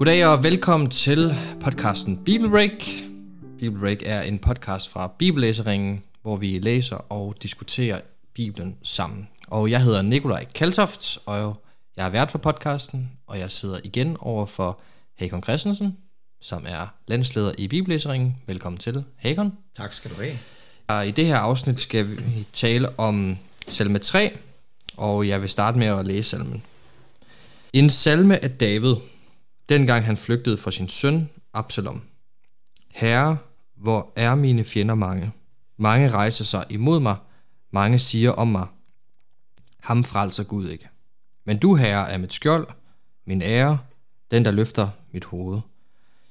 Goddag og velkommen til podcasten Bibelbreak. Bibelbreak er en podcast fra Bibellæseringen, hvor vi læser og diskuterer Bibelen sammen. Og jeg hedder Nikolaj Kaltoft, og jeg er vært for podcasten, og jeg sidder igen over for Hakon Christensen, som er landsleder i Bibellæseringen. Velkommen til, Hakon. Tak skal du have. I det her afsnit skal vi tale om salme 3, og jeg vil starte med at læse salmen. En salme af David, dengang han flygtede fra sin søn Absalom. Herre, hvor er mine fjender mange? Mange rejser sig imod mig, mange siger om mig. Ham frelser Gud ikke. Men du, Herre, er mit skjold, min ære, den der løfter mit hoved.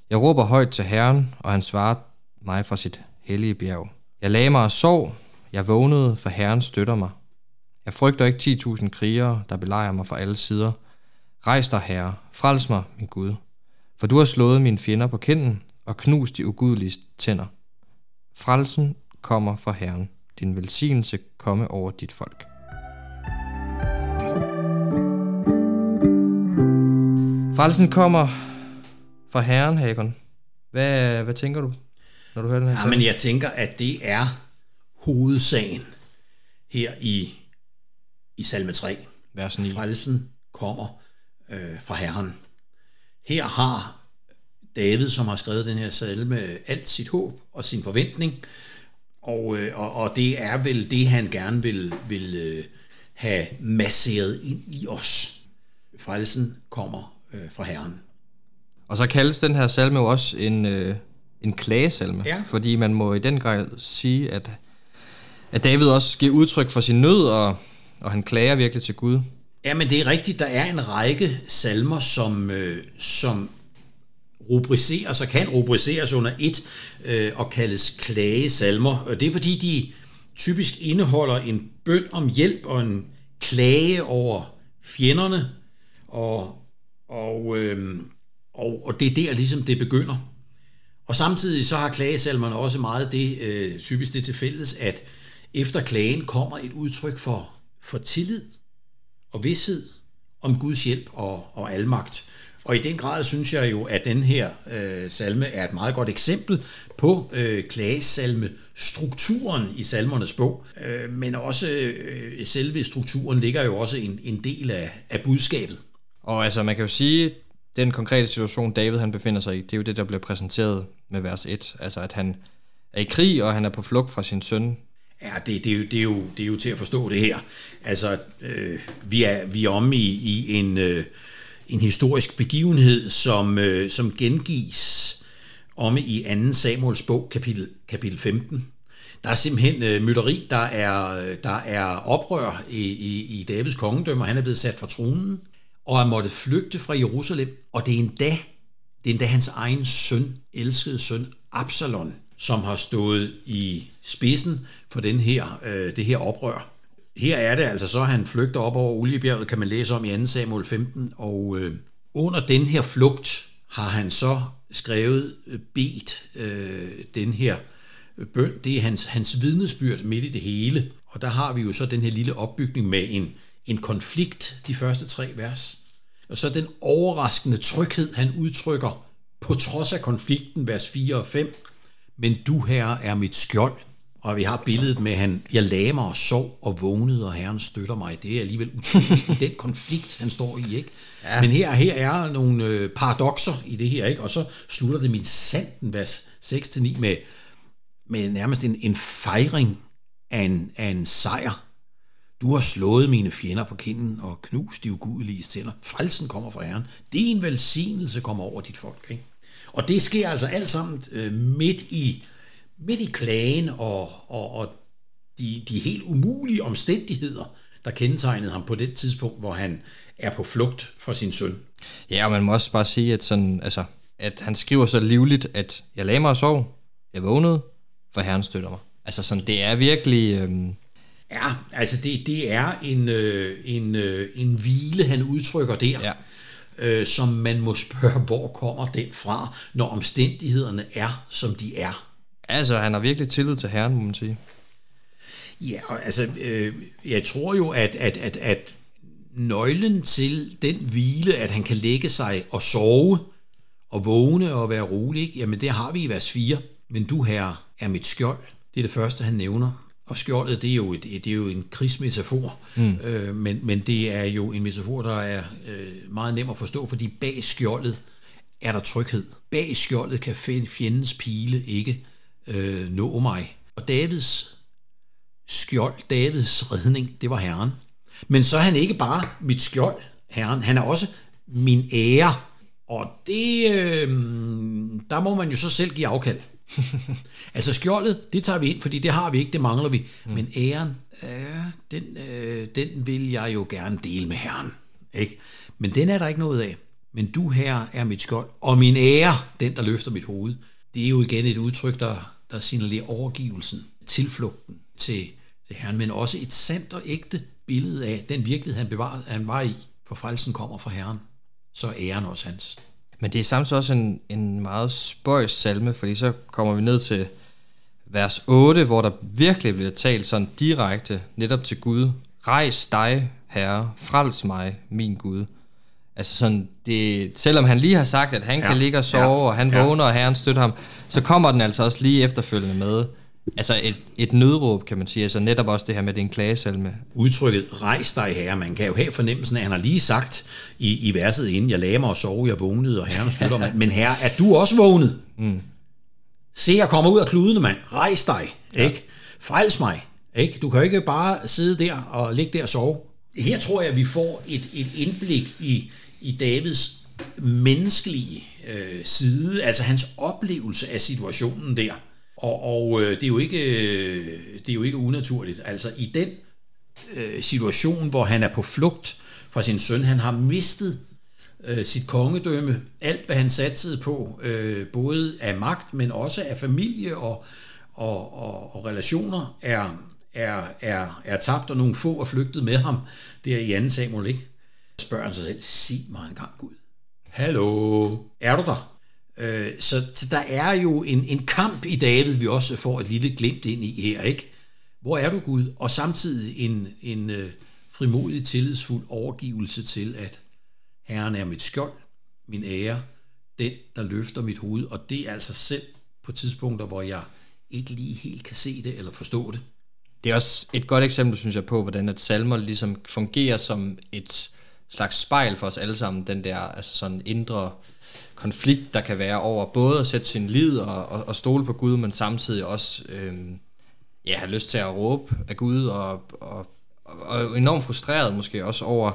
Jeg råber højt til Herren, og han svarer mig fra sit hellige bjerg. Jeg lagde mig og sov, jeg vågnede, for Herren støtter mig. Jeg frygter ikke 10.000 krigere, der belejrer mig fra alle sider. Rejs dig, Herre, frels mig, min Gud. For du har slået mine fjender på kinden og knust de ugudelige tænder. Frelsen kommer fra Herren. Din velsignelse komme over dit folk. Frelsen kommer fra Herren, Hagon. Hvad, hvad tænker du, når du hører den her Ja, men jeg tænker, at det er hovedsagen her i, i salme 3. Vers 9. Frelsen kommer øh, fra Herren. Her har David, som har skrevet den her salme, alt sit håb og sin forventning. Og, øh, og, og det er vel det, han gerne vil, vil øh, have masseret ind i os. Frelsen kommer øh, fra Herren. Og så kaldes den her salme jo også en, øh, en klagesalme, Ja. fordi man må i den grad sige, at, at David også giver udtryk for sin nød, og, og han klager virkelig til Gud. Ja, men det er rigtigt. Der er en række salmer, som, øh, som rubriceres og kan rubriceres under et øh, og kaldes klagesalmer. Og det er fordi, de typisk indeholder en bøn om hjælp og en klage over fjenderne. Og, og, øh, og, og det er der ligesom det begynder. Og samtidig så har klagesalmerne også meget det, øh, typisk det til fælles, at efter klagen kommer et udtryk for, for tillid og vidshed om Guds hjælp og, og almagt. Og i den grad synes jeg jo, at den her øh, salme er et meget godt eksempel på øh, klagesalme-strukturen i salmernes bog. Øh, men også øh, selve strukturen ligger jo også en, en del af, af budskabet. Og altså, man kan jo sige, den konkrete situation, David han befinder sig i, det er jo det, der bliver præsenteret med vers 1. Altså, at han er i krig, og han er på flugt fra sin søn. Ja, det, det, er jo, det, er jo, det er jo til at forstå det her. Altså, øh, vi, er, vi er omme i, i en, øh, en historisk begivenhed, som, øh, som gengives omme i 2. Samuels bog, kapitel, kapitel 15. Der er simpelthen øh, mytteri, der er, der er oprør i, i, i Davids kongedømme, og han er blevet sat fra tronen, og han måtte flygte fra Jerusalem, og det er endda, det er endda hans egen søn, elskede søn, Absalon, som har stået i spidsen for den her, øh, det her oprør. Her er det altså så, at han flygter op over Oliebjerget, kan man læse om i 2. Samuel 15, og øh, under den her flugt har han så skrevet, øh, bedt øh, den her øh, bøn. Det er hans, hans vidnesbyrd midt i det hele. Og der har vi jo så den her lille opbygning med en, en konflikt, de første tre vers. Og så den overraskende tryghed, han udtrykker på trods af konflikten, vers 4 og 5. Men du, herre, er mit skjold. Og vi har billedet med, han, jeg lagde mig og sov og vågnede, og herren støtter mig. Det er alligevel utroligt i den konflikt, han står i. ikke. Ja. Men her, her er nogle øh, paradoxer i det her, ikke? og så slutter det min sanden, vers 6-9, med, med nærmest en, en fejring af en, af en sejr. Du har slået mine fjender på kinden og knust de ugudelige tænder. Frelsen kommer fra Herren. Din velsignelse kommer over dit folk. Ikke? Og det sker altså alt sammen øh, midt i midt i klagen og, og, og de, de helt umulige omstændigheder, der kendetegnede ham på det tidspunkt, hvor han er på flugt for sin søn. Ja, og man må også bare sige, at, sådan, altså, at han skriver så livligt, at jeg lagde mig og sov, jeg vågnede, for Herren støtter mig. Altså sådan, det er virkelig... Øhm, Ja, altså det, det er en, øh, en, øh, en hvile, han udtrykker der, Ja. Øh, som man må spørge, hvor kommer den fra, når omstændighederne er, som de er. altså, han har virkelig tillid til Herren, må man sige. Ja, og altså, øh, jeg tror jo, at, at, at, at nøglen til den hvile, at han kan lægge sig og sove, og vågne og være rolig, ikke? jamen det har vi i vers 4. Men du, herre, er mit skjold. Det er det første, han nævner. Og skjoldet, det er jo, et, det er jo en krigsmetafor, mm. øh, men, men det er jo en metafor, der er øh, meget nem at forstå, fordi bag skjoldet er der tryghed. Bag skjoldet kan fjendens pile ikke øh, nå mig. Og Davids skjold, Davids redning, det var Herren. Men så er han ikke bare mit skjold, Herren, han er også min ære. Og det, øh, der må man jo så selv give afkald. altså skjoldet, det tager vi ind, fordi det har vi ikke, det mangler vi. Mm. Men æren, ja, den, øh, den vil jeg jo gerne dele med Herren. Ikke? Men den er der ikke noget af. Men du her er mit skjold, og min ære, den der løfter mit hoved. Det er jo igen et udtryk, der, der signalerer overgivelsen, tilflugten til, til Herren, men også et sandt og ægte billede af den virkelighed, han, bevarede, han var i, for frelsen kommer fra Herren. Så er æren også hans. Men det er samtidig også en, en meget spøjs salme, fordi så kommer vi ned til vers 8, hvor der virkelig bliver talt sådan direkte netop til Gud. Rejs dig, Herre, frels mig, min Gud. Altså sådan, det, selvom han lige har sagt, at han ja. kan ligge og sove, ja. og han ja. vågner, og Herren støtter ham, så kommer den altså også lige efterfølgende med, altså et, et nødråb, kan man sige. Altså netop også det her med, din klagesalme. Udtrykket, rejs dig herre, man kan jo have fornemmelsen af, at han har lige sagt i, i verset inden, jeg lagde mig og sove, jeg vågnede, og herren støtter mig. Men herre, er du også vågnet? Mm. Se, jeg kommer ud af kludene, mand. Rejs dig, ja. ikke? Frels mig, ikke? Du kan jo ikke bare sidde der og ligge der og sove. Her tror jeg, at vi får et, et indblik i, i Davids menneskelige øh, side, altså hans oplevelse af situationen der. Og, og øh, det, er jo ikke, øh, det er jo ikke unaturligt. Altså i den øh, situation, hvor han er på flugt fra sin søn, han har mistet øh, sit kongedømme, alt hvad han satsede på, øh, både af magt, men også af familie og, og, og, og relationer, er, er, er, er tabt, og nogle få er flygtet med ham der i 2 Samuel, ikke? spørger han sig selv, sig mig en gang Gud. Hallo, er du der? Øh, så, så der er jo en, en kamp i David, vi også får et lille glimt ind i her, ikke? Hvor er du Gud? Og samtidig en, en øh, frimodig, tillidsfuld overgivelse til, at Herren er mit skjold, min ære, den, der løfter mit hoved, og det er altså selv på tidspunkter, hvor jeg ikke lige helt kan se det eller forstå det. Det er også et godt eksempel, synes jeg, på, hvordan at salmer ligesom fungerer som et slags spejl for os alle sammen, den der altså sådan indre konflikt, der kan være over både at sætte sin lid og, og, og stole på Gud, men samtidig også øh, ja, have lyst til at råbe af Gud, og, og, og enormt frustreret måske også over,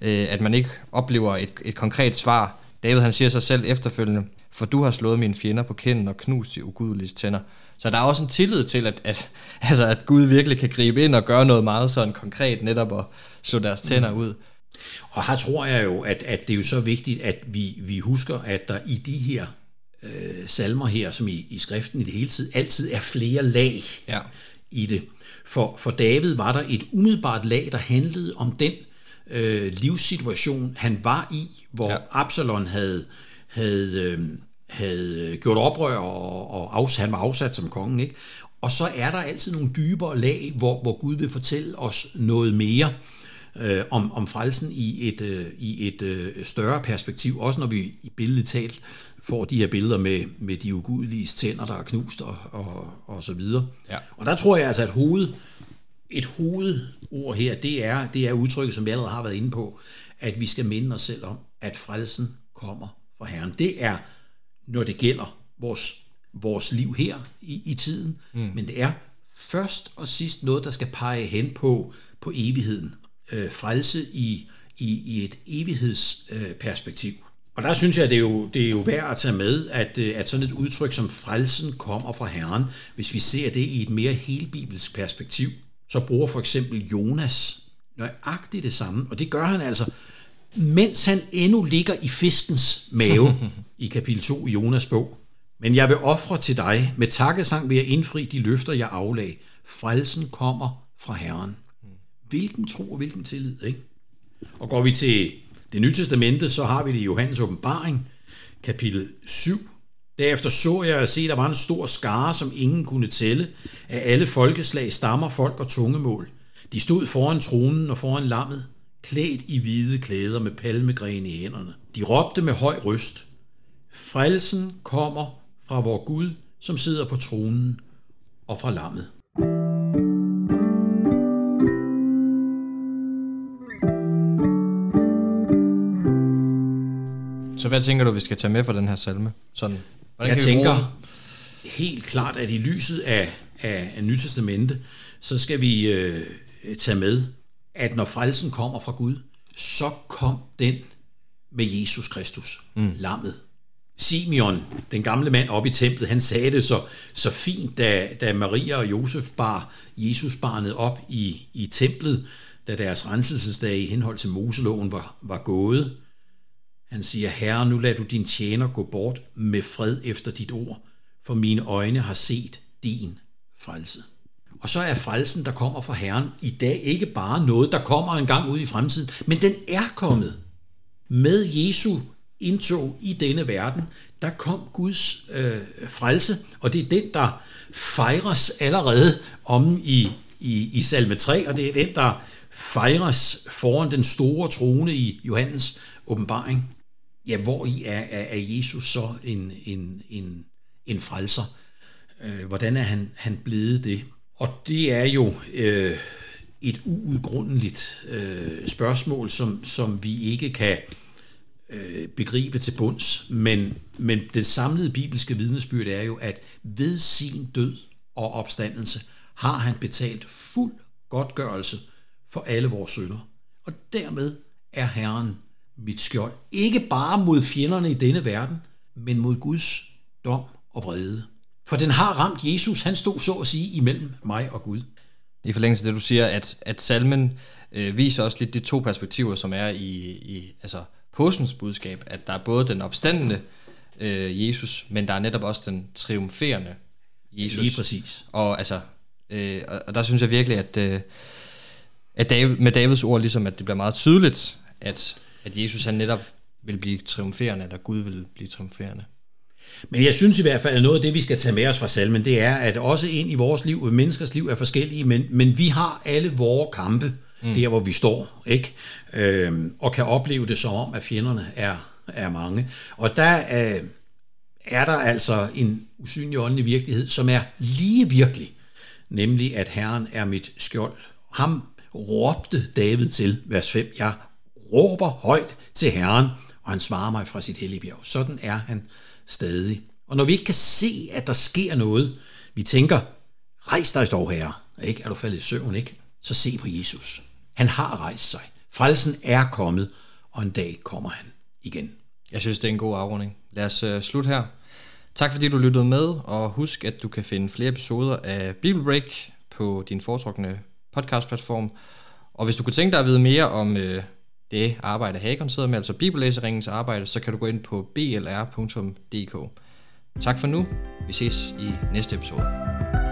øh, at man ikke oplever et, et konkret svar. David han siger sig selv efterfølgende, for du har slået mine fjender på kinden og knust de ugudelige tænder. Så der er også en tillid til, at, at, altså, at Gud virkelig kan gribe ind og gøre noget meget sådan konkret, netop at slå deres tænder mm. ud. Og her tror jeg jo, at, at det er jo så vigtigt, at vi, vi husker, at der i de her øh, salmer her, som i, i skriften i det hele tid, altid er flere lag ja. i det. For, for David var der et umiddelbart lag, der handlede om den øh, livssituation, han var i, hvor ja. Absalon havde, havde, øh, havde gjort oprør, og, og afs, han var afsat som kongen. Ikke? Og så er der altid nogle dybere lag, hvor, hvor Gud vil fortælle os noget mere øh, om, om frelsen i et, øh, i et øh, større perspektiv, også når vi i billedet talt får de her billeder med, med de ugudelige tænder, der er knust og, og, og så videre. Ja. Og der tror jeg altså, at hoved, et hovedord her, det er, det er udtrykket, som vi allerede har været inde på, at vi skal minde os selv om, at frelsen kommer fra Herren. Det er, når det gælder vores, vores liv her i, i tiden, mm. men det er først og sidst noget, der skal pege hen på, på evigheden øh, frelse i, i, i et evighedsperspektiv. Øh, og der synes jeg, det er, jo, det er jo værd at tage med, at, øh, at sådan et udtryk som frelsen kommer fra Herren, hvis vi ser det i et mere helbibelsk perspektiv, så bruger for eksempel Jonas nøjagtigt det samme, og det gør han altså, mens han endnu ligger i fiskens mave i kapitel 2 i Jonas bog. Men jeg vil ofre til dig, med takkesang vil jeg indfri de løfter, jeg aflag. Frelsen kommer fra Herren. Hvilken tro og hvilken tillid, ikke? Og går vi til det nye testamente, så har vi det i Johannes åbenbaring, kapitel 7. Derefter så jeg og se, at der var en stor skare, som ingen kunne tælle, af alle folkeslag, stammer, folk og tungemål. De stod foran tronen og foran lammet, klædt i hvide klæder med palmegrene i hænderne. De råbte med høj røst, Frelsen kommer fra vor Gud, som sidder på tronen, og fra lammet. Så hvad tænker du, vi skal tage med fra den her salme? Sådan, hvordan jeg kan tænker helt klart, at i lyset af, af, af Nytestamente, så skal vi øh, tage med, at når frelsen kommer fra Gud, så kom den med Jesus Kristus, mm. lammet. Simeon, den gamle mand oppe i templet, han sagde det så, så fint, da, da Maria og Josef bar Jesus barnet op i, i templet, da deres renselsesdag i henhold til Moseloven var, var gået. Han siger, Herre, nu lad du din tjener gå bort med fred efter dit ord, for mine øjne har set din frelse. Og så er frelsen, der kommer fra Herren, i dag ikke bare noget, der kommer en gang ud i fremtiden, men den er kommet. Med Jesu indtog i denne verden, der kom Guds øh, frelse, og det er den, der fejres allerede om i, i, i salme 3, og det er den, der fejres foran den store trone i Johannes åbenbaring. Ja, hvor i er, er, er Jesus så en, en, en, en frelser? Øh, hvordan er han, han blevet det? Og det er jo øh, et uudgrundeligt øh, spørgsmål, som, som vi ikke kan øh, begribe til bunds, men, men det samlede bibelske vidnesbyrd er jo, at ved sin død og opstandelse har han betalt fuld godtgørelse for alle vores synder. Og dermed er Herren mit skjold. Ikke bare mod fjenderne i denne verden, men mod Guds dom og vrede. For den har ramt Jesus, han stod så at sige imellem mig og Gud. I forlængelse af det, du siger, at, at salmen øh, viser også lidt de to perspektiver, som er i, i altså påskens budskab, at der er både den opstandende øh, Jesus, men der er netop også den triumferende Jesus. Lige præcis. Og, altså, øh, og der synes jeg virkelig, at, øh, at David, med Davids ord, ligesom at det bliver meget tydeligt, at, at Jesus han netop vil blive triumferende, eller Gud vil blive triumferende. Men jeg synes i hvert fald, at noget af det, vi skal tage med os fra salmen, det er, at også ind i vores liv, menneskers liv er forskellige, men, men vi har alle vores kampe, mm. der hvor vi står, ikke? Øhm, og kan opleve det som om, at fjenderne er, er mange. Og der øh, er der altså en usynlig åndelig virkelighed, som er lige virkelig, nemlig at Herren er mit skjold. Ham råbte David til, vers 5, jeg råber højt til Herren, og han svarer mig fra sit hellige bjerg. Sådan er han stadig. Og når vi ikke kan se, at der sker noget, vi tænker, rejs dig dog herre, ikke? er du faldet i søvn, ikke? så se på Jesus. Han har rejst sig. Frelsen er kommet, og en dag kommer han igen. Jeg synes, det er en god afrunding. Lad os uh, slutte her. Tak fordi du lyttede med, og husk, at du kan finde flere episoder af Bible Break på din foretrukne podcastplatform. Og hvis du kunne tænke dig at vide mere om uh, det arbejde, Hagon sidder med, altså Bibellæseringens arbejde, så kan du gå ind på blr.dk. Tak for nu. Vi ses i næste episode.